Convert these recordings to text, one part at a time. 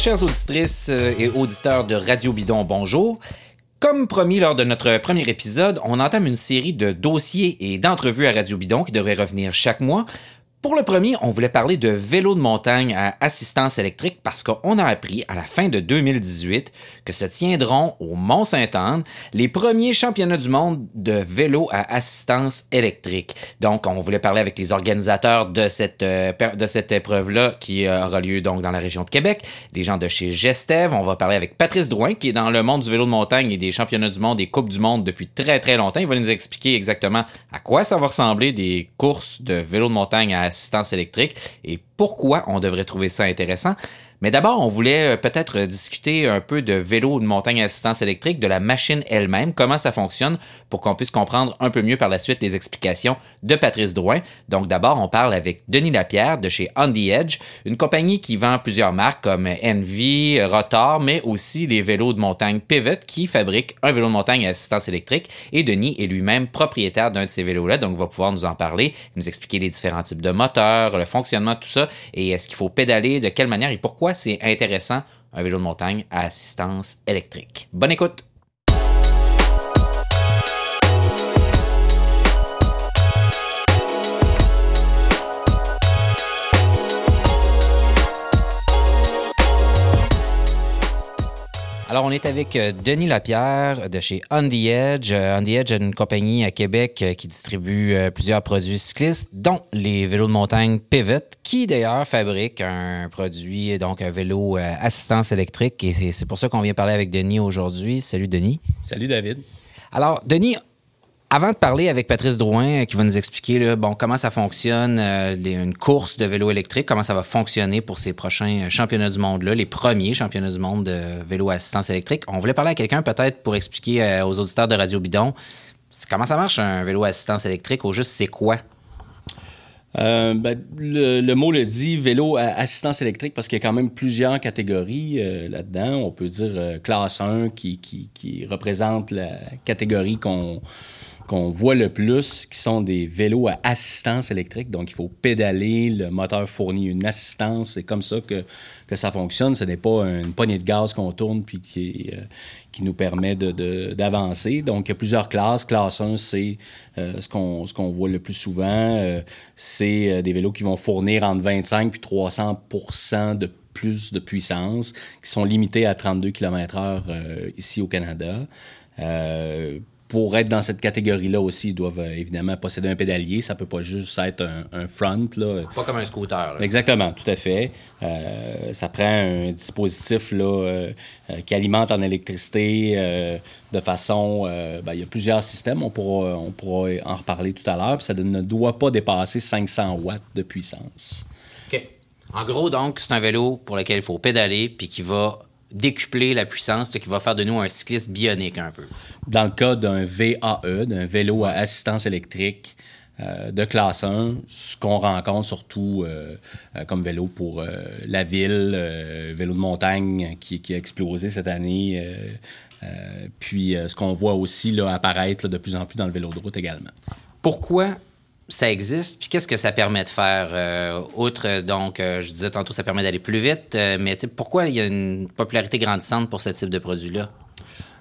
chères auditrices euh, et auditeurs de Radio Bidon, bonjour. Comme promis lors de notre premier épisode, on entame une série de dossiers et d'entrevues à Radio Bidon qui devraient revenir chaque mois pour le premier, on voulait parler de vélo de montagne à assistance électrique parce qu'on a appris à la fin de 2018 que se tiendront au Mont-Saint-Anne les premiers championnats du monde de vélo à assistance électrique. Donc, on voulait parler avec les organisateurs de cette, euh, de cette épreuve-là qui euh, aura lieu donc dans la région de Québec, les gens de chez Gestev. On va parler avec Patrice Drouin qui est dans le monde du vélo de montagne et des championnats du monde et coupes du monde depuis très très longtemps. Il va nous expliquer exactement à quoi ça va ressembler des courses de vélo de montagne à assistance électrique et pourquoi on devrait trouver ça intéressant? Mais d'abord, on voulait euh, peut-être discuter un peu de vélo de montagne assistance électrique, de la machine elle-même, comment ça fonctionne, pour qu'on puisse comprendre un peu mieux par la suite les explications de Patrice Drouin. Donc d'abord, on parle avec Denis Lapierre de chez On The Edge, une compagnie qui vend plusieurs marques comme Envy, Rotor, mais aussi les vélos de montagne Pivot qui fabriquent un vélo de montagne assistance électrique. Et Denis est lui-même propriétaire d'un de ces vélos-là, donc va pouvoir nous en parler, nous expliquer les différents types de moteurs, le fonctionnement tout ça, et est-ce qu'il faut pédaler, de quelle manière et pourquoi c'est intéressant un vélo de montagne à assistance électrique. Bonne écoute! Alors, on est avec euh, Denis Lapierre de chez On The Edge. Euh, on The Edge est une compagnie à Québec euh, qui distribue plusieurs produits cyclistes, dont les vélos de montagne Pivot, qui d'ailleurs fabrique un produit, donc un vélo assistance électrique. Et c'est pour ça qu'on vient parler avec Denis aujourd'hui. Salut, Denis. Salut, David. Alors, Denis, avant de parler avec Patrice Drouin, euh, qui va nous expliquer bon, comment ça fonctionne, euh, une course de vélo électrique, comment ça va fonctionner pour ces prochains euh, championnats du monde-là, les premiers championnats du monde de vélo à assistance électrique, on voulait parler à quelqu'un peut-être pour expliquer aux auditeurs de Radio Bidon comment ça marche un vélo à assistance électrique, au juste c'est quoi? Ben, le, mot le dit, vélo à assistance électrique, parce qu'il y a quand même plusieurs catégories là-dedans. On peut dire classe 1 qui, qui, représente la catégorie qu'on qu'on voit le plus, qui sont des vélos à assistance électrique. Donc, il faut pédaler, le moteur fournit une assistance. C'est comme ça que, que ça fonctionne. Ce n'est pas une poignée de gaz qu'on tourne puis qui, euh, qui nous permet d'avancer. De, Donc, il y a plusieurs classes. Classe 1, c'est euh, ce qu'on voit le plus souvent. Euh, c'est des vélos qui vont fournir entre 25 puis 300% de plus de puissance, qui sont limités à 32 km/h ici au Canada pour être dans cette catégorie-là aussi, ils doivent euh, évidemment posséder un pédalier. Ça peut pas juste être un, front. Là. Pas comme un scooter. Exactement, tout à fait. Euh, ça prend un dispositif là, euh, qui alimente en électricité de façon... Ben, il y a plusieurs systèmes, on pourra, on pourra en reparler tout à l'heure. Ça ne doit pas dépasser 500 watts de puissance. OK. En gros, donc, c'est un vélo pour lequel il faut pédaler puis qui va décupler la puissance, ce qui va faire de nous un cycliste bionique un peu. Dans le cas d'un VAE, d'un vélo à assistance électrique euh, de classe 1, ce qu'on rencontre surtout euh, euh, comme vélo pour la ville, vélo de montagne qui, a explosé cette année, puis ce qu'on voit aussi là, apparaître de plus en plus dans le vélo de route également. Pourquoi ça existe, puis qu'est-ce que ça permet de faire? Euh, outre, donc, euh, je disais tantôt, ça permet d'aller plus vite, euh, mais pourquoi il y a une popularité grandissante pour ce type de produit-là?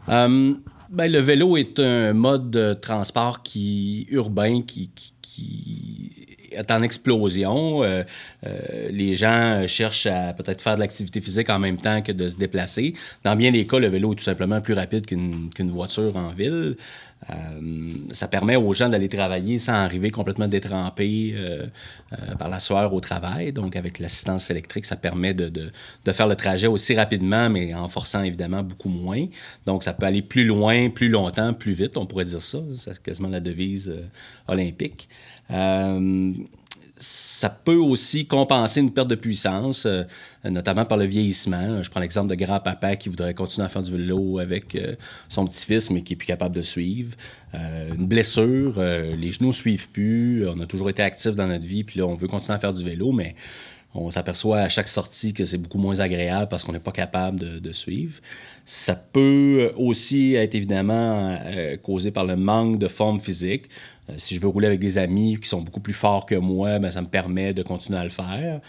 Ben, le vélo est un mode de transport qui, urbain qui, qui, est en explosion. les gens cherchent à peut-être faire de l'activité physique en même temps que de se déplacer. Dans bien des cas, le vélo est tout simplement plus rapide qu'une voiture en ville. Euh, ça permet aux gens d'aller travailler sans arriver complètement détrempés euh, euh, par la soirée au travail. Donc, avec l'assistance électrique, ça permet de, de, de, faire le trajet aussi rapidement, mais en forçant évidemment beaucoup moins. Donc, ça peut aller plus loin, plus longtemps, plus vite, on pourrait dire ça. C'est quasiment la devise olympique ça peut aussi compenser une perte de puissance, euh, notamment par le vieillissement. Je prends l'exemple de grand-papa qui voudrait continuer à faire du vélo avec euh, son petit-fils, mais qui est plus capable de suivre. Euh, une blessure, les genoux suivent plus. On a toujours été actifs dans notre vie, puis là, on veut continuer à faire du vélo, mais on s'aperçoit à chaque sortie que c'est beaucoup moins agréable parce qu'on n'est pas capable de, suivre. Ça peut aussi être évidemment causé par le manque de forme physique. Euh, si je veux rouler avec des amis qui sont beaucoup plus forts que moi, ben, ça me permet de continuer à le faire.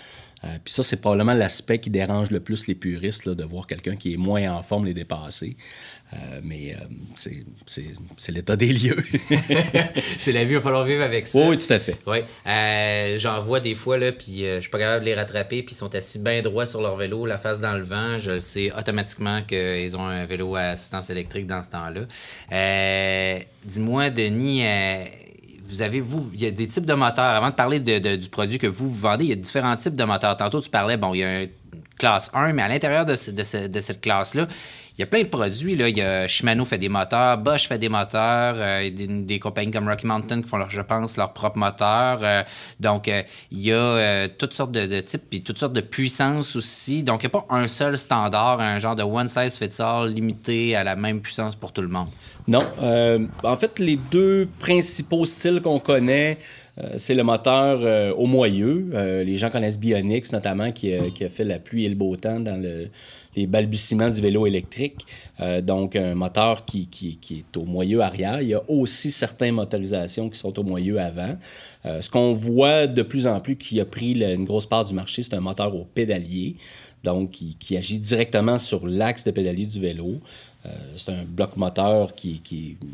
Euh, puis ça, c'est probablement l'aspect qui dérange le plus les puristes, là, de voir quelqu'un qui est moins en forme les dépasser. Euh, mais euh, c'est l'état des lieux. c'est la vie, il va falloir vivre avec ça. Oui, tout à fait. Oui. J'en vois des fois, là, puis je suis pas capable de les rattraper, puis ils sont assis bien droits sur leur vélo, la face dans le vent. Je sais automatiquement qu'ils ont un vélo à assistance électrique dans ce temps-là. Dis-moi, Denis, vous avez, vous, il y a des types de moteurs. Avant de parler du produit que vous, vendez, il y a différents types de moteurs. Tantôt, tu parlais, bon, il y a une classe 1, mais à l'intérieur de, cette classe-là, il y a plein de produits. Là. Il y a Shimano fait des moteurs, Bosch fait des moteurs, euh, des, compagnies comme Rocky Mountain qui font, je pense, leurs propres moteurs. Euh, donc, euh, il y a toutes sortes de, types et toutes sortes de puissances aussi. Donc, il n'y a pas un seul standard, un genre de one size fits all limité à la même puissance pour tout le monde. Non. en fait, les deux principaux styles qu'on connaît, c'est le moteur au moyeu. les gens connaissent Bionix notamment, qui, a fait la pluie et le beau temps dans le, les balbutiements du vélo électrique. Euh, donc, un moteur qui, qui, est au moyeu arrière. Il y a aussi certaines motorisations qui sont au moyeu avant. Euh, ce qu'on voit de plus en plus qui a pris une grosse part du marché, c'est un moteur au pédalier, donc qui, agit directement sur l'axe de pédalier du vélo. Euh, c'est un bloc moteur qui, qui est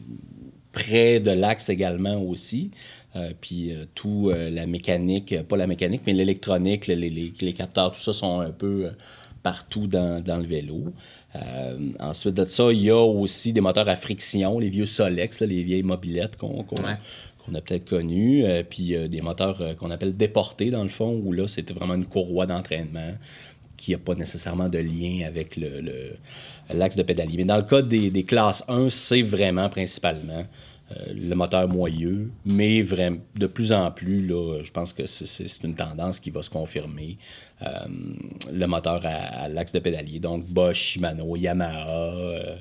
près de l'axe également aussi. puis tout la mécanique, pas la mécanique, mais l'électronique, les, les, capteurs, tout ça sont un peu partout dans, dans le vélo. Euh, ensuite de ça, il y a aussi des moteurs à friction, les vieux Solex, les vieilles mobilettes qu'on a peut-être connues. Euh, puis euh, des moteurs qu'on appelle déportés, dans le fond, où là, c'était vraiment une courroie d'entraînement qui n'a pas nécessairement de lien avec le, l'axe de pédalier. Mais dans le cas des, des classes 1, c'est vraiment principalement le moteur moyeux, mais vraiment, de plus en plus, là, je pense que c'est une tendance qui va se confirmer. Euh, le moteur à, l'axe de pédalier. Donc Bosch, Shimano, Yamaha, euh,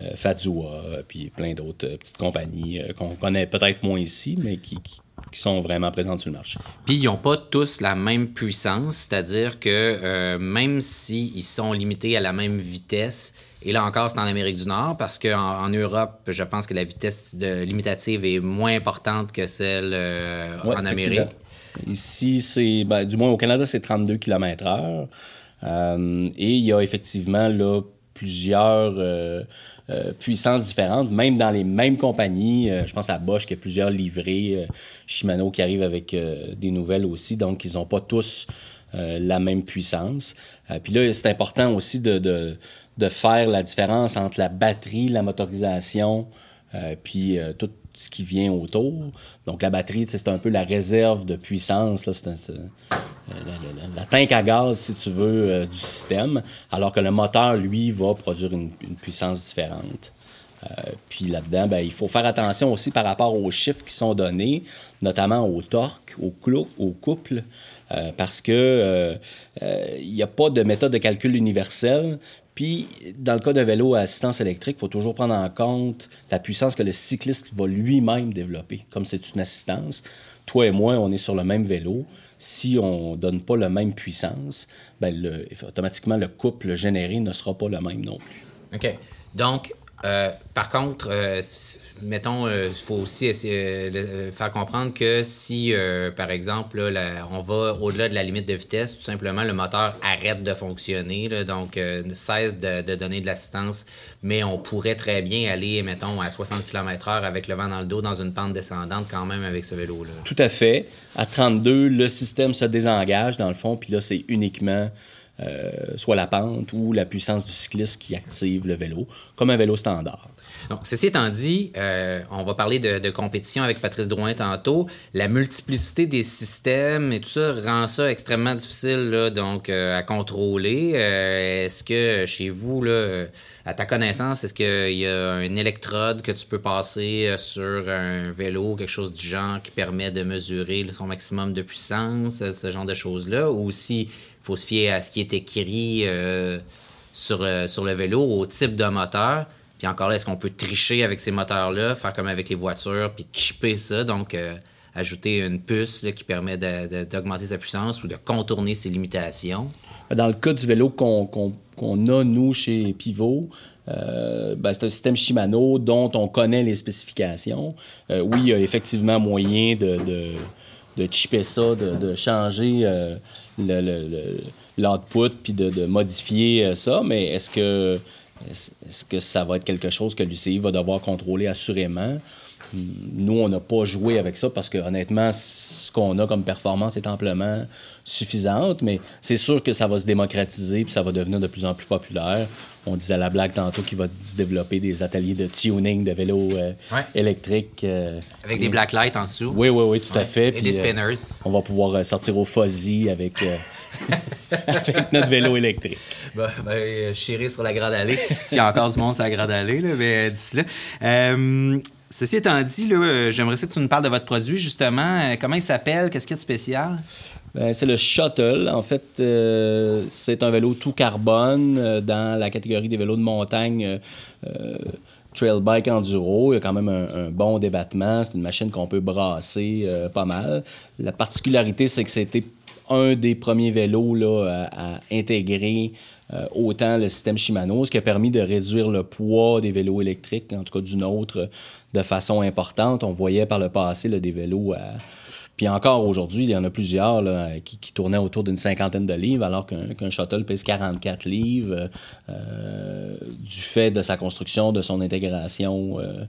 euh Fazua, puis plein d'autres euh, petites compagnies qu'on connaît peut-être moins ici, mais qui, sont vraiment présentes sur le marché. Puis ils n'ont pas tous la même puissance, c'est-à-dire que même s'ils sont limités à la même vitesse, et là encore, c'est en Amérique du Nord parce qu'en en, Europe, je pense que la vitesse de, limitative est moins importante que celle en Amérique. Ici, c'est, ben, du moins au Canada, c'est 32 km/h. Euh, et il y a effectivement là, plusieurs euh, euh, puissances différentes, même dans les mêmes compagnies. je pense à Bosch qui a plusieurs livrées, Shimano qui arrive avec des nouvelles aussi, donc ils n'ont pas tous la même puissance. Puis là, c'est important aussi de, de, de, faire la différence entre la batterie, la motorisation, puis tout ce qui vient autour. Donc la batterie, c'est un peu la réserve de puissance, là, euh, la, tank à gaz, si tu veux, euh, du système, alors que le moteur, lui, va produire une, puissance différente. Euh, puis là-dedans, ben, il faut faire attention aussi par rapport aux chiffres qui sont donnés, notamment au torque, au, au couple, parce que il n'y a pas de méthode de calcul universelle. Puis, dans le cas d'un vélo à assistance électrique, il faut toujours prendre en compte la puissance que le cycliste va lui-même développer. Comme c'est une assistance, toi et moi, on est sur le même vélo. Si on ne donne pas la même puissance, ben automatiquement, le couple généré ne sera pas le même non plus. OK. Donc, euh, par contre, euh, mettons, il euh, faut aussi essayer de faire comprendre que si, par exemple, on va au-delà de la limite de vitesse, tout simplement, le moteur arrête de fonctionner, donc cesse de, donner de l'assistance, mais on pourrait très bien aller, mettons, à 60 km/h avec le vent dans le dos dans une pente descendante quand même avec ce vélo-là. Tout à fait. À 32, le système se désengage, dans le fond, puis là, c'est uniquement euh, soit la pente ou la puissance du cycliste qui active le vélo, comme un vélo standard. Donc, ceci étant dit, euh, on va parler de, compétition avec Patrice Drouin tantôt. La multiplicité des systèmes et tout ça rend ça extrêmement difficile donc, euh, à contrôler. est-ce que chez vous, à ta connaissance, est-ce qu'il y a un électrode que tu peux passer sur un vélo, quelque chose du genre qui permet de mesurer son maximum de puissance, ce genre de choses-là, ou si faut se fier à ce qui est écrit euh, sur, euh, sur le vélo, au type de moteur. Puis encore là, est-ce qu'on peut tricher avec ces moteurs-là, faire comme avec les voitures, puis chipper ça, donc euh, ajouter une puce qui permet d'augmenter sa puissance ou de contourner ses limitations? Dans le cas du vélo qu'on a, nous, chez Pivot, ben, c'est un système Shimano dont on connaît les spécifications. oui, il y a effectivement moyen de de chipper ça, de, changer l'output, puis de, modifier ça. Mais est-ce que, est-ce que ça va être quelque chose que l'UCI va devoir contrôler assurément? Nous, on n'a pas joué avec ça parce que honnêtement, ce qu'on a comme performance est amplement suffisante, mais c'est sûr que ça va se démocratiser puis ça va devenir de plus en plus populaire. On disait à la blague tantôt qu'il va se développer des ateliers de tuning de vélos euh, électriques. Euh, avec des blacklights en dessous. Oui, oui, oui, tout à fait. Et des euh, spinners. on va pouvoir sortir au fuzzy avec. avec notre vélo électrique. Ben, ben, chérie sur la Grande Allée. S'il y a encore du monde sur la Grande Allée, là, mais d'ici là. Ceci étant dit, euh, j'aimerais que tu nous parles de votre produit, justement. Euh, comment il s'appelle? Qu'est-ce qu'il y a de spécial? Ben, c'est le Shuttle. En fait, euh, c'est un vélo tout carbone dans la catégorie des vélos de montagne trail bike enduro. Il y a quand même un, bon débattement. C'est une machine qu'on peut brasser pas mal. La particularité, c'est que c'était un des premiers vélos là, à, intégrer autant le système Shimano, ce qui a permis de réduire le poids des vélos électriques, en tout cas du nôtre, de façon importante. On voyait par le passé des vélos à... Puis encore aujourd'hui, il y en a plusieurs qui, tournaient autour d'une cinquantaine de livres, alors qu'un shuttle pèse 44 livres euh, du fait de sa construction, de son intégration, euh,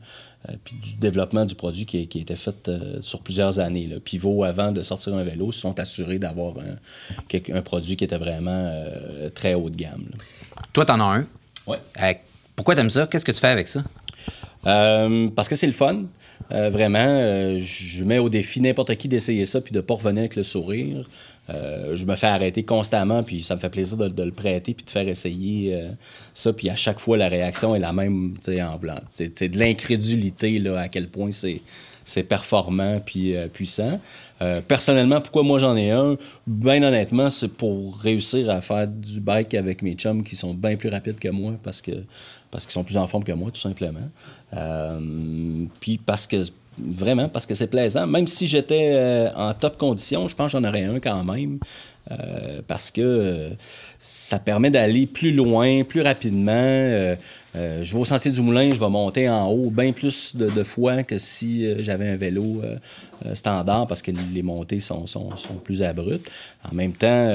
euh, puis du développement du produit qui, qui a été fait sur plusieurs années. Là. Pivot, avant de sortir un vélo, se sont assurés d'avoir un, un, produit qui était vraiment très haut de gamme. Toi, tu en as un? Oui. pourquoi tu aimes ça? Qu'est-ce que tu fais avec ça? Euh, parce que c'est le fun. Euh, vraiment, euh, je mets au défi n'importe qui d'essayer ça puis de pas revenir avec le sourire. je me fais arrêter constamment, puis ça me fait plaisir de, le prêter puis de faire essayer ça. Puis à chaque fois, la réaction est la même en blanc. C'est de l'incrédulité là, à quel point c'est performant puis puissant. personnellement, pourquoi moi j'en ai un? Bien honnêtement, c'est pour réussir à faire du bike avec mes chums qui sont bien plus rapides que moi parce parce qu'ils sont plus en forme que moi, tout simplement. Euh, puis parce que vraiment parce que c'est plaisant. Même si j'étais euh, en top condition, je pense que j'en aurais un quand même. Euh, parce que ça permet d'aller plus loin, plus rapidement. je vais au sentier du moulin, je vais monter en haut bien plus de, fois que si j'avais un vélo standard parce que les montées sont, sont, sont, plus abruptes. En même temps,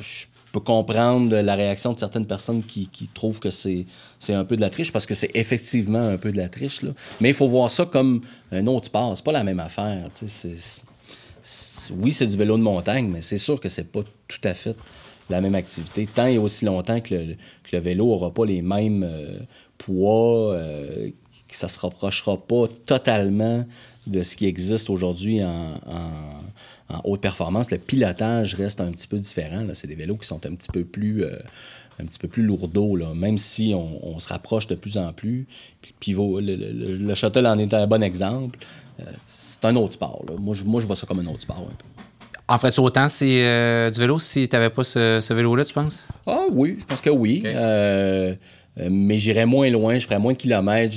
je comprendre la réaction de certaines personnes qui, trouvent que c'est un peu de la triche, parce que c'est effectivement un peu de la triche. Là. Mais il faut voir ça comme un autre sport. C'est pas la même affaire. oui, c'est du vélo de montagne, mais c'est sûr que c'est pas tout à fait la même activité. Tant et aussi longtemps que le, vélo n'aura pas les mêmes euh, poids, euh, que ça se rapprochera pas totalement de ce qui existe aujourd'hui en haute performance, le pilotage reste un petit peu différent. C'est des vélos qui sont un petit peu plus, euh, un petit peu plus lourdeaux, là. même si on, se rapproche de plus en plus. Puis, le, le, shuttle en est un bon exemple. Euh, c'est un autre sport. Moi, je, moi, je vois ça comme un autre sport. En fait, autant c'est euh, du vélo si tu n'avais pas ce, vélo-là, tu penses? Ah oui, je pense que oui. mais j'irais moins loin, je ferais moins de kilomètres.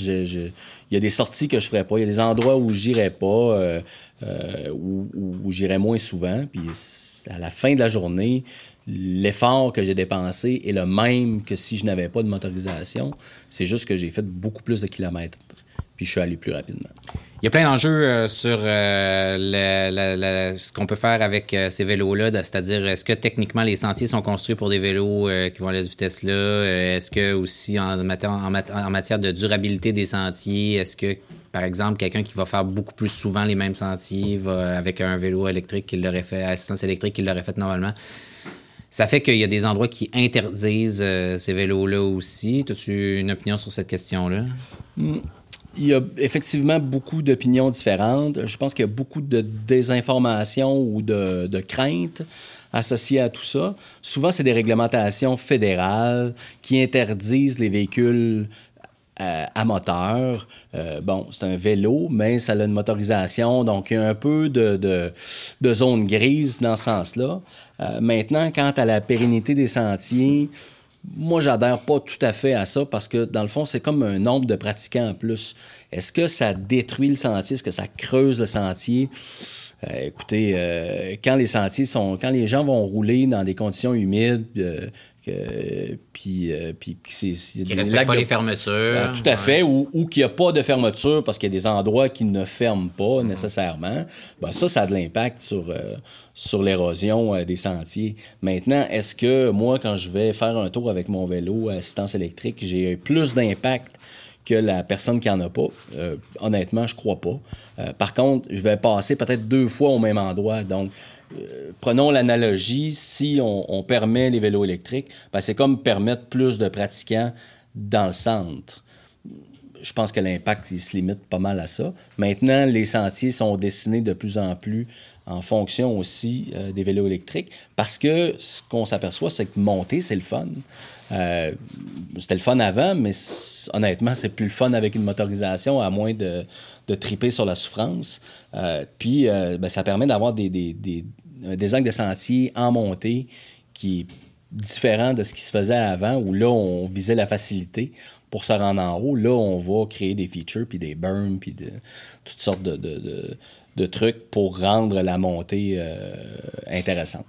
Il y a des sorties que je ferais pas. Il y a des endroits où j'irais pas. Euh, où, j'irai moins souvent. Puis à la fin de la journée, l'effort que j'ai dépensé est le même que si je n'avais pas de motorisation. C'est juste que j'ai fait beaucoup plus de kilomètres. Puis je suis allé plus rapidement. Il y a plein d'enjeux euh, sur euh, ce qu'on peut faire avec ces vélos-là, c'est-à-dire est-ce que techniquement les sentiers sont construits pour des vélos qui vont à cette vitesse-là? est-ce que aussi en matière, de durabilité des sentiers, est-ce que par exemple, quelqu'un qui va faire beaucoup plus souvent les mêmes sentiers, va avec un vélo électrique qu'il l'aurait fait, assistance électrique qu'il l'aurait fait normalement? Ça fait qu'il y a des endroits qui interdisent euh, ces vélos-là aussi. As-tu une opinion sur cette question-là? Hmm. Il y a effectivement beaucoup d'opinions différentes. Je pense qu'il y a beaucoup de désinformation ou de, de craintes associées à tout ça. Souvent, c'est des réglementations fédérales qui interdisent les véhicules euh, à, moteur. Euh, bon, c'est un vélo, mais ça a une motorisation, donc il y a un peu de, de, zone grise dans ce sens-là. Euh, maintenant, quant à la pérennité des sentiers, moi, j'adhère pas tout à fait à ça parce que, dans le fond, c'est comme un nombre de pratiquants en plus. Est-ce que ça détruit le sentier? Est-ce que ça creuse le sentier? écoutez, quand les sentiers sont. Quand les gens vont rouler dans des conditions humides, Que, puis, puis c'est. Qui ne respectent pas les fermetures. Ah, tout à fait. Ou, ou qu'il n'y a pas de fermeture parce qu'il y a des endroits qui ne ferment pas nécessairement. Ben, ça, ça a de l'impact sur, sur l'érosion des sentiers. Maintenant, est-ce que moi, quand je vais faire un tour avec mon vélo à assistance électrique, j'ai plus d'impact que la personne qui en a pas? Euh, honnêtement, je crois pas. Euh, par contre, je vais passer peut-être deux fois au même endroit. Donc, euh, prenons l'analogie, si on, permet les vélos électriques, ben, c'est comme permettre plus de pratiquants dans le centre. Je pense que l'impact, il se limite pas mal à ça. Maintenant, les sentiers sont dessinés de plus en plus en fonction aussi des vélos électriques parce que ce qu'on s'aperçoit, c'est que monter, c'est le fun. Euh, c'était le fun avant, mais honnêtement, c'est plus le fun avec une motorisation, à moins de, de triper sur la souffrance. Euh, puis, euh, ben, ça permet d'avoir des, angles de sentier en montée qui est différent de ce qui se faisait avant, où là, on visait la facilité pour se rendre en haut. Là, on va créer des features, puis des burns, puis de, toutes sortes de, trucs pour rendre la montée intéressante.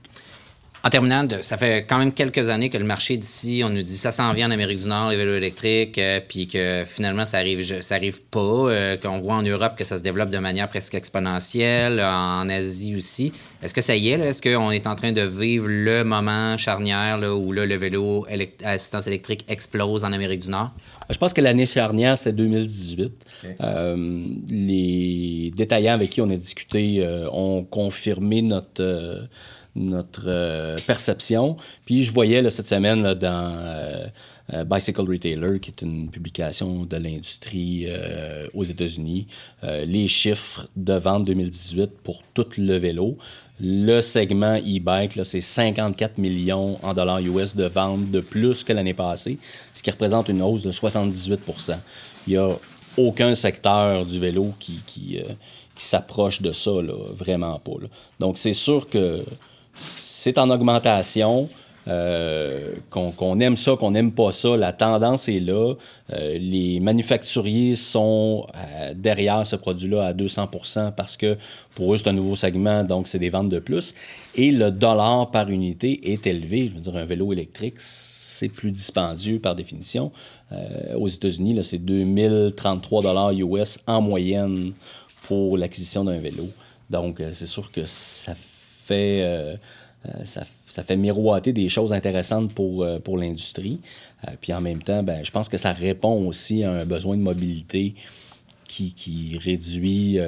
En terminant, ça fait quand même quelques années que le marché d'ici, on nous dit ça s'en vient en Amérique du Nord, les vélos électriques, euh, puis que finalement ça arrive, ça arrive pas. Euh, qu'on voit en Europe que ça se développe de manière presque exponentielle, en Asie aussi. Est-ce que ça y est? Est-ce qu'on est en train de vivre le moment charnière là, où là, le vélo à assistance électrique explose en Amérique du Nord? Je pense que l'année charnière, c'était 2018. Euh, les détaillants avec qui on a discuté ont confirmé notre notre euh, perception. Puis je voyais là, cette semaine dans euh, euh, Bicycle Retailer, qui est une publication de l'industrie aux États-Unis, les chiffres de vente 2018 pour tout le vélo. Le segment e-bike, c'est 54 millions en dollars US de ventes de plus que l'année passée, ce qui représente une hausse de 78% Il n'y a aucun secteur du vélo qui, s'approche de ça, vraiment pas. Donc c'est sûr que c'est en augmentation. Euh, qu'on aime ça, qu'on n'aime pas ça, la tendance est là. Euh, les manufacturiers sont euh, derrière ce produit-là à 200% parce que pour eux, c'est un nouveau segment, donc c'est des ventes de plus. Et le dollar par unité est élevé. Je veux dire, un vélo électrique, c'est plus dispendieux par définition. aux États-Unis, c'est 2033 dollars US en moyenne pour l'acquisition d'un vélo. Donc, c'est sûr que ça fait, euh, euh, ça, fait miroiter des choses intéressantes pour, euh, pour l'industrie. puis en même temps, ben, je pense que ça répond aussi à un besoin de mobilité qui, qui réduit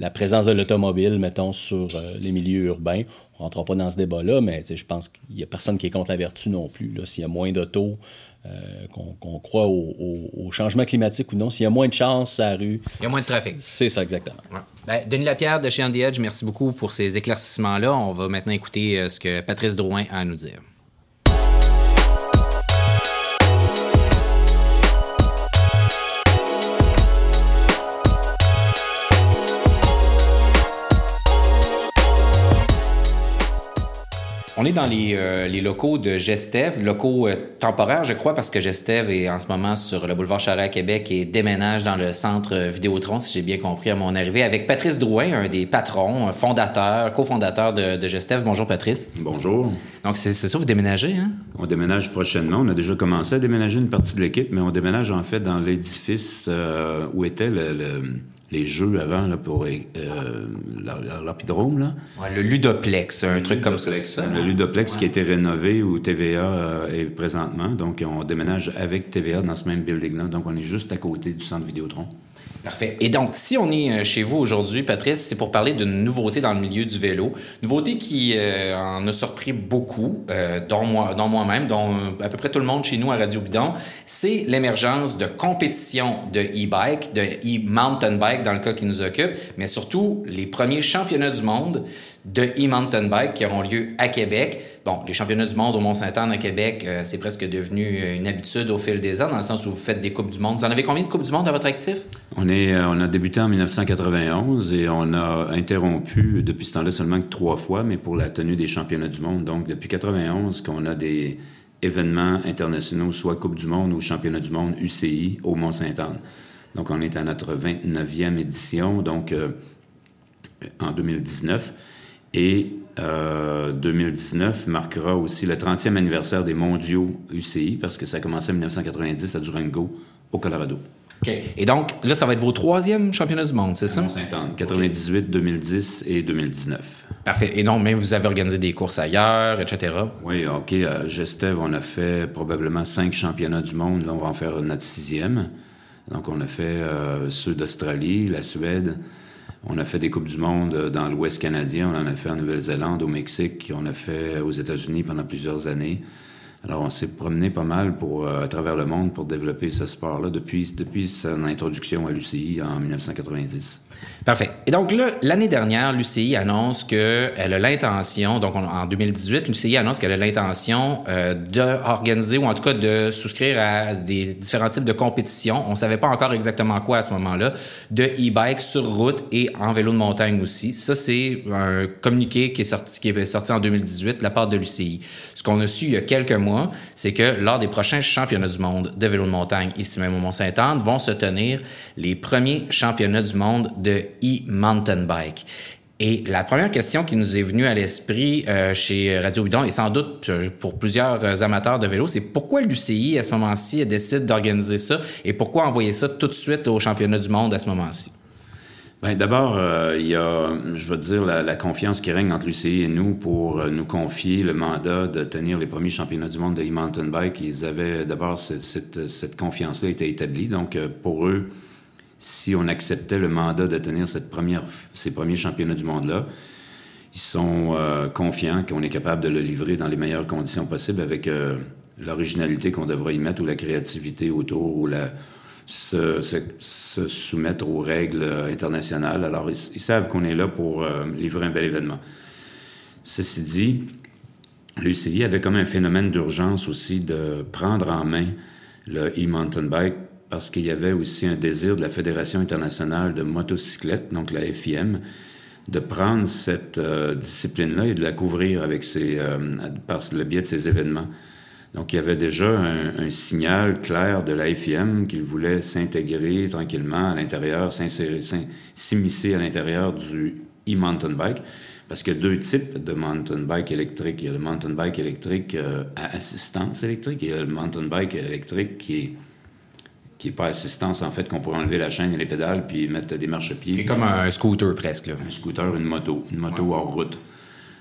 la présence de l'automobile, mettons, sur les milieux urbains. On ne rentrera pas dans ce débat-là, mais je pense qu'il n'y a personne qui est contre la vertu non plus. S'il y a moins d'autos, euh, qu'on croit au, changement climatique ou non, s'il y a moins de chances à la rue. Il y a moins de trafic. C'est ça, exactement. Ben, Denis Lapierre de chez Andy Edge, merci beaucoup pour ces éclaircissements-là. On va maintenant écouter euh, ce que Patrice Drouin a à nous dire. On est dans les, euh, les locaux de Gestev, locaux euh, temporaires, je crois, parce que Gestev est en ce moment sur le boulevard Charest à Québec et déménage dans le centre Vidéotron, si j'ai bien compris à mon arrivée, avec Patrice Drouin, un des patrons, un fondateur, cofondateur de, de Gestev. Bonjour, Patrice. Bonjour. Donc, c'est ça, vous déménagez, hein? On déménage prochainement. On a déjà commencé à déménager une partie de l'équipe, mais on déménage en fait dans l'édifice euh, où était le, le les jeux avant là, pour euh, l'Arpidrome. Là. le Ludoplex, un truc comme ça. Le Ludoplex qui a été rénové où TVA euh, est présentement. Donc, on déménage avec TVA dans ce même building-là. Donc, on est juste à côté du centre Vidéotron. Parfait. Et donc, si on est euh, chez vous aujourd'hui, Patrice, c'est pour parler d'une nouveauté dans le milieu du vélo. Nouveauté qui euh, en a surpris beaucoup, euh, dont, moi, dont moi-même, dont à peu près tout le monde chez nous à Radio Bidon, c'est l'émergence de compétitions de e-bike, de e-mountain bike dans le cas qui nous occupe, mais surtout les premiers championnats du monde de e-mountain bike qui auront lieu à Québec. Les championnats du monde au Mont-Saint-Anne à Québec, euh, c'est presque devenu une habitude au fil des ans, dans le sens où vous faites des Coupes du Monde. Vous en avez combien de Coupes du Monde à votre actif? On, est, euh, on a débuté en 1991 et on a interrompu depuis ce temps-là seulement trois fois, mais pour la tenue des championnats du monde. Donc, depuis 91 qu'on a des événements internationaux, soit Coupe du Monde ou Championnat du Monde UCI au Mont-Saint-Anne. Donc, on est à notre 29e édition, donc euh, en 2019. Et 2019 marquera aussi le 30e anniversaire des mondiaux UCI, parce que ça a commencé en 1990 à Durango, au Colorado. OK. Et donc, là, ça va être vos troisième championnats du monde, c'est ça? Mont-Saint-Anne, 98, 2010 et 2019. Parfait. Et non, même vous avez organisé des courses ailleurs, etc. Oui, OK. À Gestev, on a fait probablement cinq championnats du monde. Là, on va en faire notre sixième. Donc, on a fait euh, ceux d'Australie, la Suède. On a fait des Coupes du Monde euh, dans l'Ouest canadien. On en a fait en Nouvelle-Zélande, au Mexique. On a fait aux États-Unis pendant plusieurs années. Alors, on s'est promené pas mal pour, euh, à travers le monde pour développer ce sport-là depuis, depuis son introduction à l'UCI en 1990. Parfait. Et donc là, l'année dernière, l'UCI annonce qu'elle a l'intention, donc en 2018, l'UCI annonce qu'elle a l'intention euh, d'organiser ou en tout cas de souscrire à des différents types de compétitions. On savait pas encore exactement quoi à ce moment-là, de e-bike sur route et en vélo de montagne aussi. Ça, c'est un communiqué qui est sorti, qui est sorti en 2018 de la part de l'UCI. Ce qu'on a su il y a quelques mois, c'est que lors des prochains championnats du monde de vélo de montagne ici même au Mont-Saint-Anne vont se tenir les premiers championnats du monde de e-mountain bike. Et la première question qui nous est venue à l'esprit euh, chez Radio Bidon, et sans doute euh, pour plusieurs amateurs de vélo, c'est pourquoi l'UCI, à ce moment-ci, décide d'organiser ça et pourquoi envoyer ça tout de suite au championnat du monde à ce moment-ci? Bien, d'abord, euh, il y a, je veux dire, la, confiance qui règne entre l'UCI et nous pour euh, nous confier le mandat de tenir les premiers championnats du monde de e-mountain bike. Ils avaient d'abord cette, cette, confiance-là était établie. Donc, euh, pour eux, si on acceptait le mandat de tenir cette première, ces premiers championnats du monde-là, ils sont confiants qu'on est capable de le livrer dans les meilleures conditions possibles avec l'originalité qu'on devrait y mettre ou la créativité autour ou la se, soumettre aux règles internationales. Alors, ils, savent qu'on est là pour euh, livrer un bel événement. Ceci dit, l'UCI avait comme un phénomène d'urgence aussi de prendre en main le e-mountain bike parce qu'il y avait aussi un désir de la Fédération internationale de motocyclette, donc la FIM, de prendre cette euh, discipline-là et de la couvrir avec ses, euh, par le biais de ces événements. Donc, il y avait déjà un, signal clair de l'AFM qu'il voulait s'intégrer tranquillement à l'intérieur, s'immiscer à l'intérieur du e-mountain bike. Parce qu'il y a deux types de mountain bike électrique. Il y a le mountain bike électrique euh, à assistance électrique et il y a le mountain bike électrique qui est qui est pas assistance, en fait, qu'on pourrait enlever la chaîne et les pédales puis mettre des marchepieds. C'est comme un scooter presque. Là. Un scooter, une moto, une moto hors route.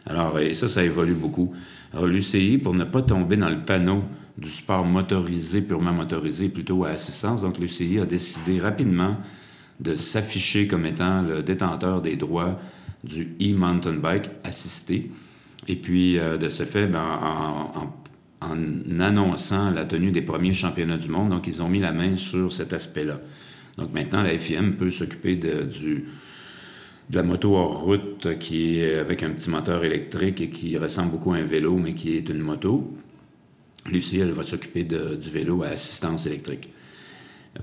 Alors, et ça, ça évolue beaucoup. Alors, l'UCI, pour ne pas tomber dans le panneau du sport motorisé, purement motorisé, plutôt à assistance, donc l'UCI a décidé rapidement de s'afficher comme étant le détenteur des droits du e-mountain bike assisté. Et puis, euh, de ce fait, ben, en, en, annonçant la tenue des premiers championnats du monde, donc ils ont mis la main sur cet aspect-là. Donc maintenant, la FIM peut s'occuper du, de la moto hors route qui est avec un petit moteur électrique et qui ressemble beaucoup à un vélo, mais qui est une moto. Lucie, elle va s'occuper du vélo à assistance électrique.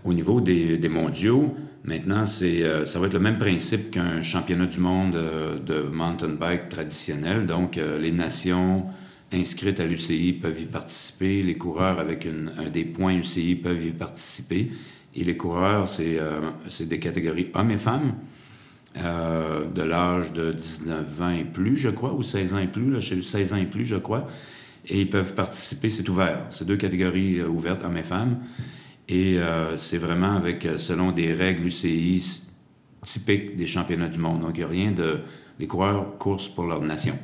Au niveau des, mondiaux, maintenant, c'est, euh, ça va être le même principe qu'un championnat du monde euh, de mountain bike traditionnel. Donc, euh, les nations inscrites à l'UCI peuvent y participer. Les coureurs avec un des points UCI peuvent y participer. Et les coureurs, c'est, c'est des catégories hommes et femmes. Euh, de l'âge de 19 ans et plus, je crois, ou 16 ans et plus, là, 16 ans et plus, je crois. Et ils peuvent participer, c'est ouvert. C'est deux catégories euh, ouvertes, hommes et femmes. Et euh, c'est vraiment avec, selon des règles UCI typiques des championnats du monde. Donc, il n'y a rien de... Les coureurs courent pour leur nation.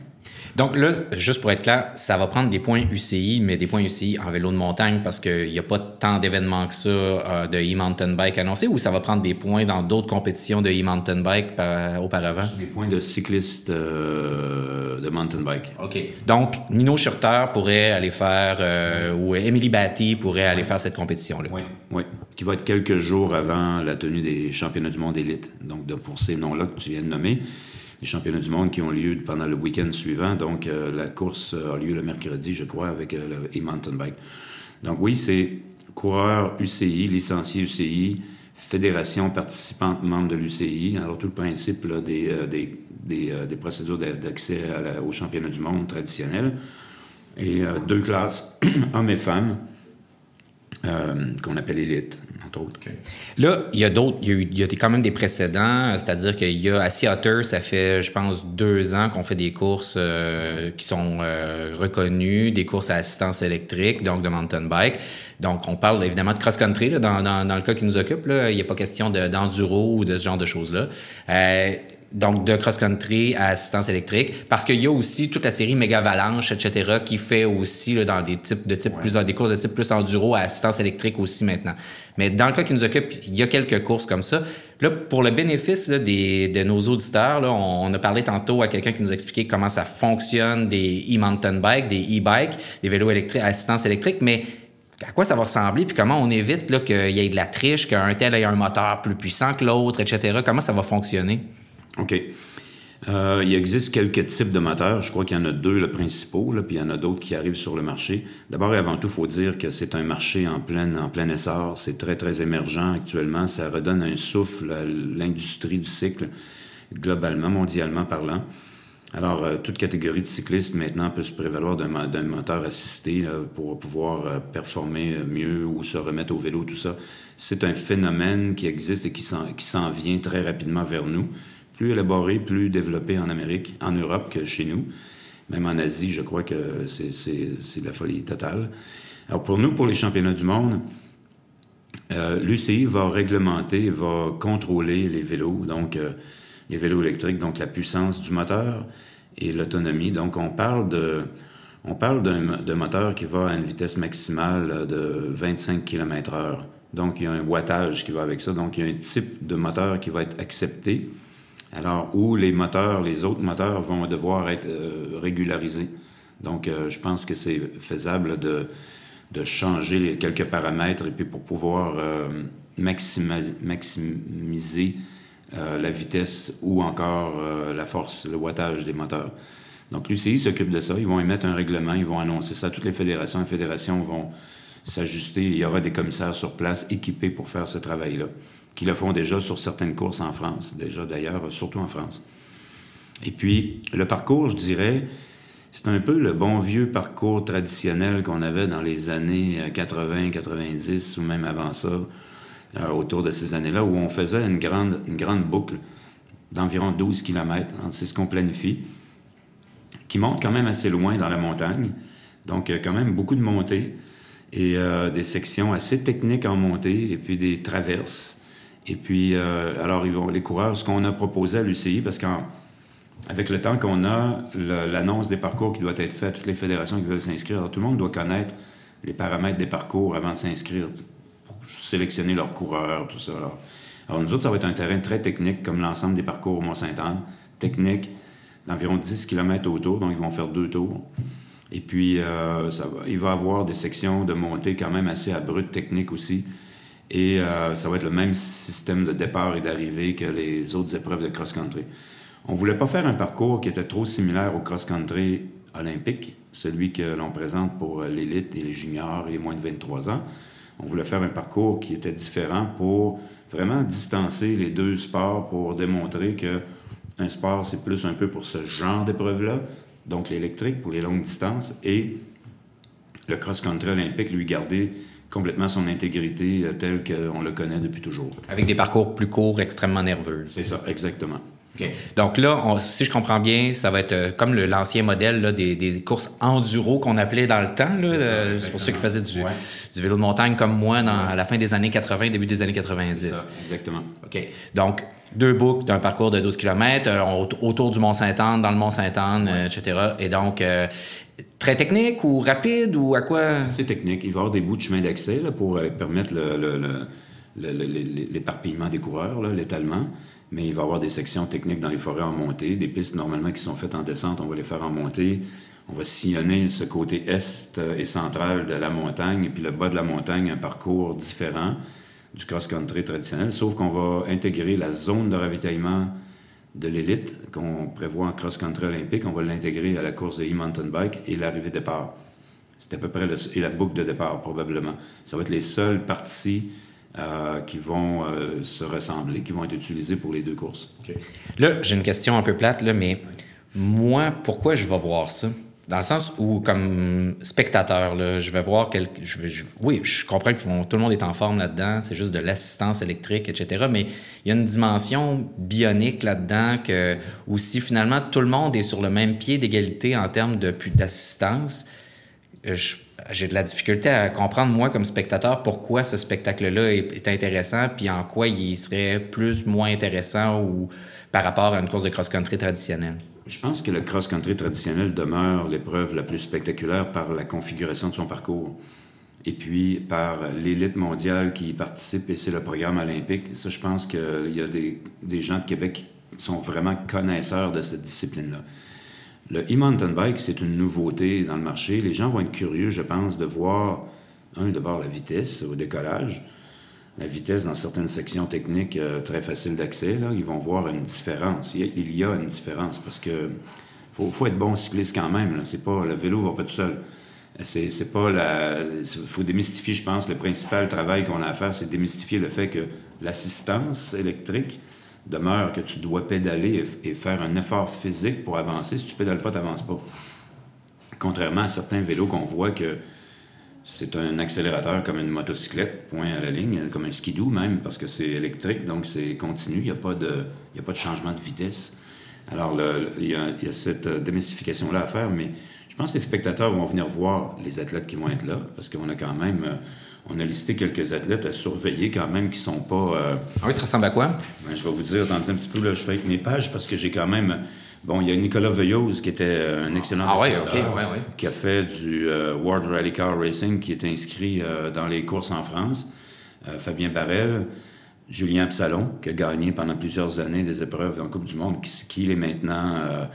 Donc là, juste pour être clair, ça va prendre des points UCI, mais des points UCI en vélo de montagne parce qu'il n'y a pas tant d'événements que ça euh, de e-mountain bike annoncés ou ça va prendre des points dans d'autres compétitions de e-mountain bike auparavant? Des points de cyclistes euh, de mountain bike. OK. Donc, Nino Schurter pourrait aller faire, euh, ou Emily Batty pourrait aller faire cette compétition-là. Oui, oui. Qui va être quelques jours avant la tenue des championnats du monde élite. Donc, pour ces noms-là que tu viens de nommer les championnats du monde qui ont lieu pendant le week-end suivant. Donc, euh, la course a lieu le mercredi, je crois, avec euh, le e-mountain bike. Donc, oui, c'est coureur UCI, licencié UCI, fédération participante membre de l'UCI. Alors, tout le principe des, euh, des, des, procédures d'accès au championnat du monde traditionnel. Et deux classes, hommes et femmes, qu'on appelle élite. Là, il y a d'autres, il y y a quand même des précédents, c'est-à-dire qu'il y a à Seattle, ça fait, je pense, deux ans qu'on fait des courses euh, qui sont euh, reconnues, des courses à assistance électrique, donc de mountain bike. Donc, on parle évidemment de cross-country, dans, dans, dans le cas qui nous occupe. Là, il n'y a pas question de- d'enduro ou de ce genre de choses-là. Euh, donc, de cross-country à assistance électrique, parce qu'il y a aussi toute la série Méga Avalanche, etc., qui fait aussi là, dans des types de type plus des courses de type plus enduro à assistance électrique aussi maintenant. Mais dans le cas qui nous occupe, il y a quelques courses comme ça. Là, pour le bénéfice là, des, de nos auditeurs, là, on, on a parlé tantôt à quelqu'un qui nous a expliqué comment ça fonctionne des e-mountain bikes, des e-bikes, des vélos électriques à assistance électrique, mais à quoi ça va ressembler, puis comment on évite qu'il y ait de la triche, qu'un tel ait un moteur plus puissant que l'autre, etc. Comment ça va fonctionner? OK. Euh, il existe quelques types de moteurs. Je crois qu'il y en a deux, le principaux, là, puis il y en a d'autres qui arrivent sur le marché. D'abord et avant tout, il faut dire que c'est un marché en plein, en plein essor. C'est très, très émergent actuellement. Ça redonne un souffle à l'industrie du cycle, globalement, mondialement parlant. Alors, euh, toute catégorie de cyclistes maintenant peut se prévaloir d'un mo- d'un moteur assisté là, pour pouvoir euh, performer euh, mieux ou se remettre au vélo, tout ça. C'est un phénomène qui existe et qui s'en vient très rapidement vers nous. Plus élaboré, plus développé en Amérique, en Europe que chez nous. Même en Asie, je crois que c'est de la folie totale. Alors, pour nous, pour les championnats du monde, euh, L'UCI va réglementer, va contrôler les vélos, donc euh, les vélos électriques, donc la puissance du moteur et l'autonomie. Donc on parle de, on parle d'un mo- d'un moteur qui va à une vitesse maximale de 25 km/h. Donc il y a un wattage qui va avec ça. Donc il y a un type de moteur qui va être accepté. Alors où les moteurs, les autres moteurs vont devoir être euh, régularisés. Donc euh, je pense que c'est faisable de de changer quelques paramètres et puis pour pouvoir euh, maxima- maximiser euh, la vitesse ou encore euh, la force, le wattage des moteurs. Donc l'UCI s'occupe de ça. Ils vont émettre un règlement, ils vont annoncer ça. Toutes les fédérations, les fédérations vont s'ajuster. Il y aura des commissaires sur place équipés pour faire ce travail-là, qui le font déjà sur certaines courses en France, déjà d'ailleurs, surtout en France. Et puis, le parcours, je dirais, c'est un peu le bon vieux parcours traditionnel qu'on avait dans les années euh, 80, 90 ou même avant ça, euh, autour de ces années-là, où on faisait une grande, une grande boucle d'environ 12 km. C'est ce qu'on planifie, qui monte quand même assez loin dans la montagne. Donc, euh, quand même beaucoup de montées et euh, des sections assez techniques en montée et puis des traverses. Et puis, euh, alors, les coureurs, ce qu'on a proposé à l'UCI, parce qu'en avec le temps qu'on a, l'annonce des parcours qui doit être faite toutes les fédérations qui veulent s'inscrire, tout le monde doit connaître les paramètres des parcours avant de s'inscrire pour sélectionner leurs coureurs, tout ça. Alors, alors, nous autres, ça va être un terrain très technique, comme l'ensemble des parcours au Mont-Saint-Anne. Technique, d'environ 10 km autour, donc ils vont faire deux tours. Et puis, euh, ça va, il va y avoir des sections de montée quand même assez abruptes, techniques aussi. Et euh, ça va être le même système de départ et d'arrivée que les autres épreuves de cross-country. On voulait pas faire un parcours qui était trop similaire au cross-country olympique, celui que l'on présente pour euh, l'élite et les juniors et les moins de 23 ans. On voulait faire un parcours qui était différent pour vraiment distancer les deux sports pour démontrer que un sport, c'est plus un peu pour ce genre d'épreuve-là, donc l'électrique pour les longues distances, et le cross-country olympique, lui, garder complètement son intégrité euh, telle qu'on le connaît depuis toujours. Avec des parcours plus courts, extrêmement nerveux. C'est ça, exactement. OK. Donc là, on- si je comprends bien, ça va être euh, comme l'ancien modèle là, des, des courses enduro qu'on appelait dans le temps. C'est Euh, pour ceux qui faisaient du, Ouais. du vélo de montagne comme moi dans, à la fin des années 80, début des années 90. C'est ça, exactement. OK. Donc, deux boucles d'un parcours de 12 km autour du Mont-Saint-Anne, dans le Mont-Saint-Anne, euh, etc. Et donc, euh, très technique ou rapide ou à quoi? C'est technique. Il va y avoir des bouts de chemin d'accès pour euh, permettre le- le- le- le- le- le- l'éparpillement des coureurs, l'étalement. Mais il va y avoir des sections techniques dans les forêts en montée. Des pistes normalement qui sont faites en descente, on va les faire en montée. On va sillonner ce côté est euh, et central de la montagne, et puis le bas de la montagne, un parcours différent du cross-country traditionnel, sauf qu'on va intégrer la zone de ravitaillement de l'élite qu'on prévoit en cross-country olympique. On va l'intégrer à la course de e-mountain bike et l'arrivée départ. C'est à peu près le, et la boucle de départ, probablement. Ça va être les seules parties euh, qui vont euh, se ressembler, qui vont être utilisées pour les deux courses. Là, j'ai une question un peu plate, là, mais moi, pourquoi je vais voir ça? Dans le sens où, comme spectateur, je vais voir quel. Oui, je comprends que tout le monde est en forme là-dedans, c'est juste de l'assistance électrique, etc. Mais il y a une dimension bionique là-dedans que, où si finalement tout le monde est sur le même pied d'égalité en termes d'assistance, euh, j'ai de la difficulté à comprendre, moi, comme spectateur, pourquoi ce spectacle-là est, est intéressant, puis en quoi il serait plus, moins intéressant ou par rapport à une course de cross-country traditionnelle. Je pense que le cross-country traditionnel demeure l'épreuve la plus spectaculaire par la configuration de son parcours. Et puis par l'élite mondiale qui y participe, et c'est le programme olympique. Ça, je pense qu'il y a des, gens de Québec qui sont vraiment connaisseurs de cette discipline-là. Le e-mountain bike, c'est une nouveauté dans le marché. Les gens vont être curieux, je pense, de voir, un, d'abord la vitesse au décollage, la vitesse dans certaines sections techniques euh, très faciles d'accès. Ils vont voir une différence. Il y a, une différence parce que faut, faut être bon cycliste quand même. C'est pas le vélo va pas tout seul. C'est pas la. faut démystifier, je pense, le principal travail qu'on a à faire, c'est démystifier le fait que l'assistance électrique demeure que tu dois pédaler et, et faire un effort physique pour avancer. Si tu pédales pas, tu n'avances pas. Contrairement à certains vélos qu'on voit que c'est un accélérateur comme une motocyclette, point à la ligne, comme un skidoo même, parce que c'est électrique, donc c'est continu, il n'y a, pas de- y a pas de changement de vitesse. Alors, le- le- il y, a, il y a cette euh, démystification-là à faire, mais je pense que les spectateurs vont venir voir les athlètes qui vont être là, parce qu'on a quand même, euh, on a listé quelques athlètes à surveiller quand même qui sont pas... euh, Ah oui, ça ressemble à quoi? ben, je vais vous dire, dans un petit peu, là, je fais avec mes pages parce que j'ai quand même. Bon, il y a Nicolas Veilleuse qui était euh, un excellent Ah ouais, descendeur, ok, ouais, ouais. qui a fait du euh, World Rally Car Racing, qui est inscrit euh, dans les courses en France. Euh, Fabien Barrel, Julien Psalon, qui a gagné pendant plusieurs années des épreuves en Coupe du Monde, qui, qui est maintenant,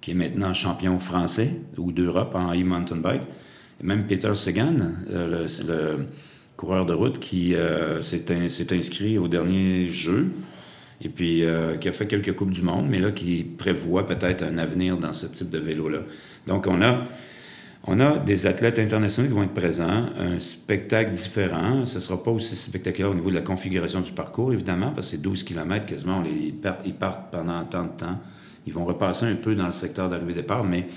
qui est maintenant champion français ou d'Europe en e-mountain bike. Et même Peter Sagan, le, coureur de route, qui s'est in- s'est inscrit au dernier jeu et puis euh, qui a fait quelques Coupes du Monde, mais là, qui prévoit peut-être un avenir dans ce type de vélo-là. Donc, on a, on a des athlètes internationaux qui vont être présents, un spectacle différent. Ce ne sera pas aussi spectaculaire au niveau de la configuration du parcours, évidemment, parce que c'est 12 km quasiment. Ils partent pendant tant de temps. Ils vont repasser un peu dans le secteur d'arrivée-départ, mais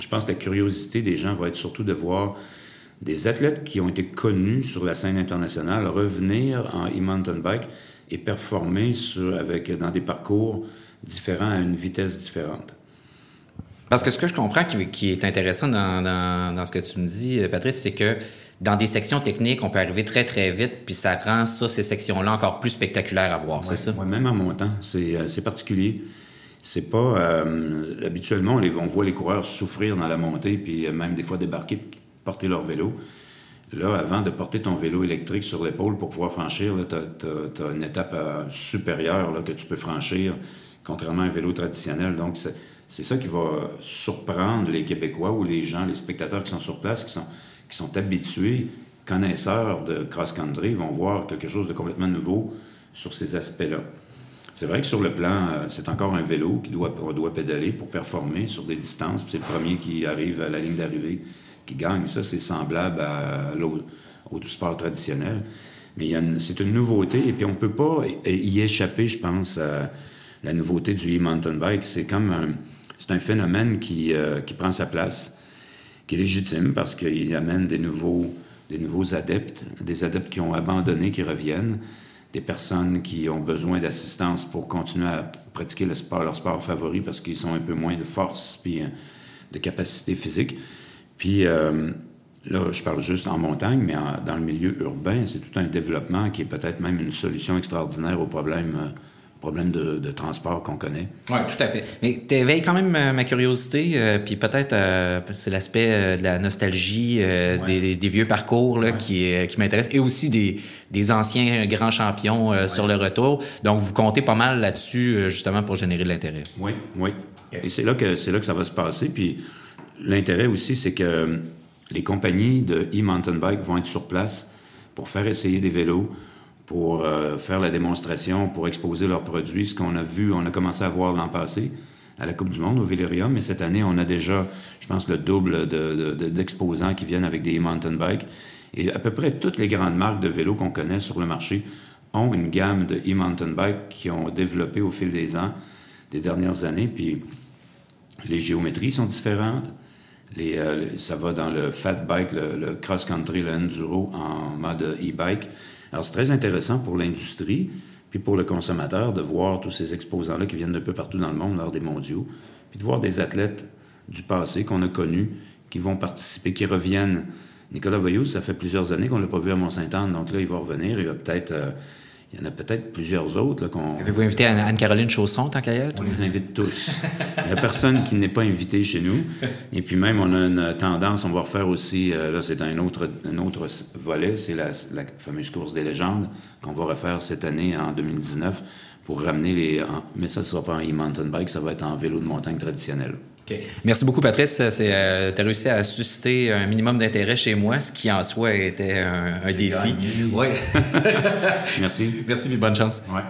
je pense que la curiosité des gens va être surtout de voir des athlètes qui ont été connus sur la scène internationale revenir en e-mountain bike et performer sur, avec, dans des parcours différents à une vitesse différente. Parce que ce que je comprends qui, qui est intéressant dans, dans- dans ce que tu me dis, euh, Patrice, c'est que dans des sections techniques, on peut arriver très, très vite, puis ça rend ça, ces sections-là, encore plus spectaculaires à voir, c'est ça? Ouais, même en montant, c'est euh, particulier. C'est pas. euh, habituellement, on, les, on voit les coureurs souffrir dans la montée, puis même des fois débarquer, porter leur vélo. Là, avant de porter ton vélo électrique sur l'épaule pour pouvoir franchir, tu as, une étape euh, supérieure que tu peux franchir, contrairement à un vélo traditionnel. Donc, c'est ça qui va surprendre les Québécois ou les gens, les spectateurs qui sont sur place, qui sont, habitués, connaisseurs de cross-country, vont voir quelque chose de complètement nouveau sur ces aspects-là. C'est vrai que sur le plan, euh, c'est encore un vélo qui doit, doit pédaler pour performer sur des distances. C'est le premier qui arrive à la ligne d'arrivée qui gagne. Ça, c'est semblable à l'autre- au sport traditionnel. Mais c'est une nouveauté et puis on ne peut pas y- échapper, je pense, à la nouveauté du e-mountain bike. C'est comme un, un phénomène qui, euh, qui prend sa place, qui est légitime parce qu'il amène des nouveaux, des nouveaux adeptes, des adeptes qui ont abandonné, qui reviennent, des personnes qui ont besoin d'assistance pour continuer à pratiquer le sport, leur sport favori parce qu'ils ont un peu moins de force puis euh, de capacité physique. Puis euh, là, je parle juste en montagne, mais en- dans le milieu urbain, c'est tout un développement qui est peut-être même une solution extraordinaire au problème, euh, problème de, de transport qu'on connaît. Oui, tout à fait. Mais tu éveilles quand même euh, ma curiosité, euh, puis peut-être euh, c'est l'aspect de la nostalgie Ouais. des, des vieux parcours là, qui, qui m'intéresse, et aussi des, des anciens grands champions sur le retour. Donc, vous comptez pas mal là-dessus, justement, pour générer de l'intérêt. Oui, oui. Et c'est là, que, c'est là que ça va se passer. Puis l'intérêt aussi, c'est que les compagnies de e-mountain bike vont être sur place pour faire essayer des vélos, pour euh, faire la démonstration, pour exposer leurs produits. Ce qu'on a vu, on a commencé à voir l'an passé à la Coupe du Monde au Vélérium, mais cette année, on a déjà, je pense, le double de- de- de- d'exposants qui viennent avec des e-mountain bikes. Et à peu près toutes les grandes marques de vélos qu'on connaît sur le marché ont une gamme de e-mountain bikes qui ont développé au fil des ans, des dernières années. Puis les géométries sont différentes. Les, ça va dans le fat bike, le, cross-country, le enduro en mode e-bike. Alors, c'est très intéressant pour l'industrie, puis pour le consommateur de voir tous ces exposants-là qui viennent de peu partout dans le monde lors des mondiaux, puis de voir des athlètes du passé qu'on a connus qui vont participer, qui reviennent. Nicolas Voyou, ça fait plusieurs années qu'on l'a pas vu à Mont-Saint-Anne, donc là, il va revenir. Il va peut-être. Euh, il y en a peut-être plusieurs autres qu'on. Avez-vous invité Anne-Caroline Chausson, tant qu'à On les invite tous. Il n'y a personne qui n'est pas invité chez nous. Et puis même, on a une tendance, on va refaire aussi, euh, là, c'est un autre, un autre volet, c'est la, la, fameuse course des légendes qu'on va refaire cette année, en 2019, pour ramener les. mais ça ne sera pas en e-mountain bike, ça va être en vélo de montagne traditionnel. Merci beaucoup, Patrice. Euh, tu as réussi à susciter un minimum d'intérêt chez moi, ce qui en soi était un, défi. Oui. Merci. Merci et bonne chance. Ouais.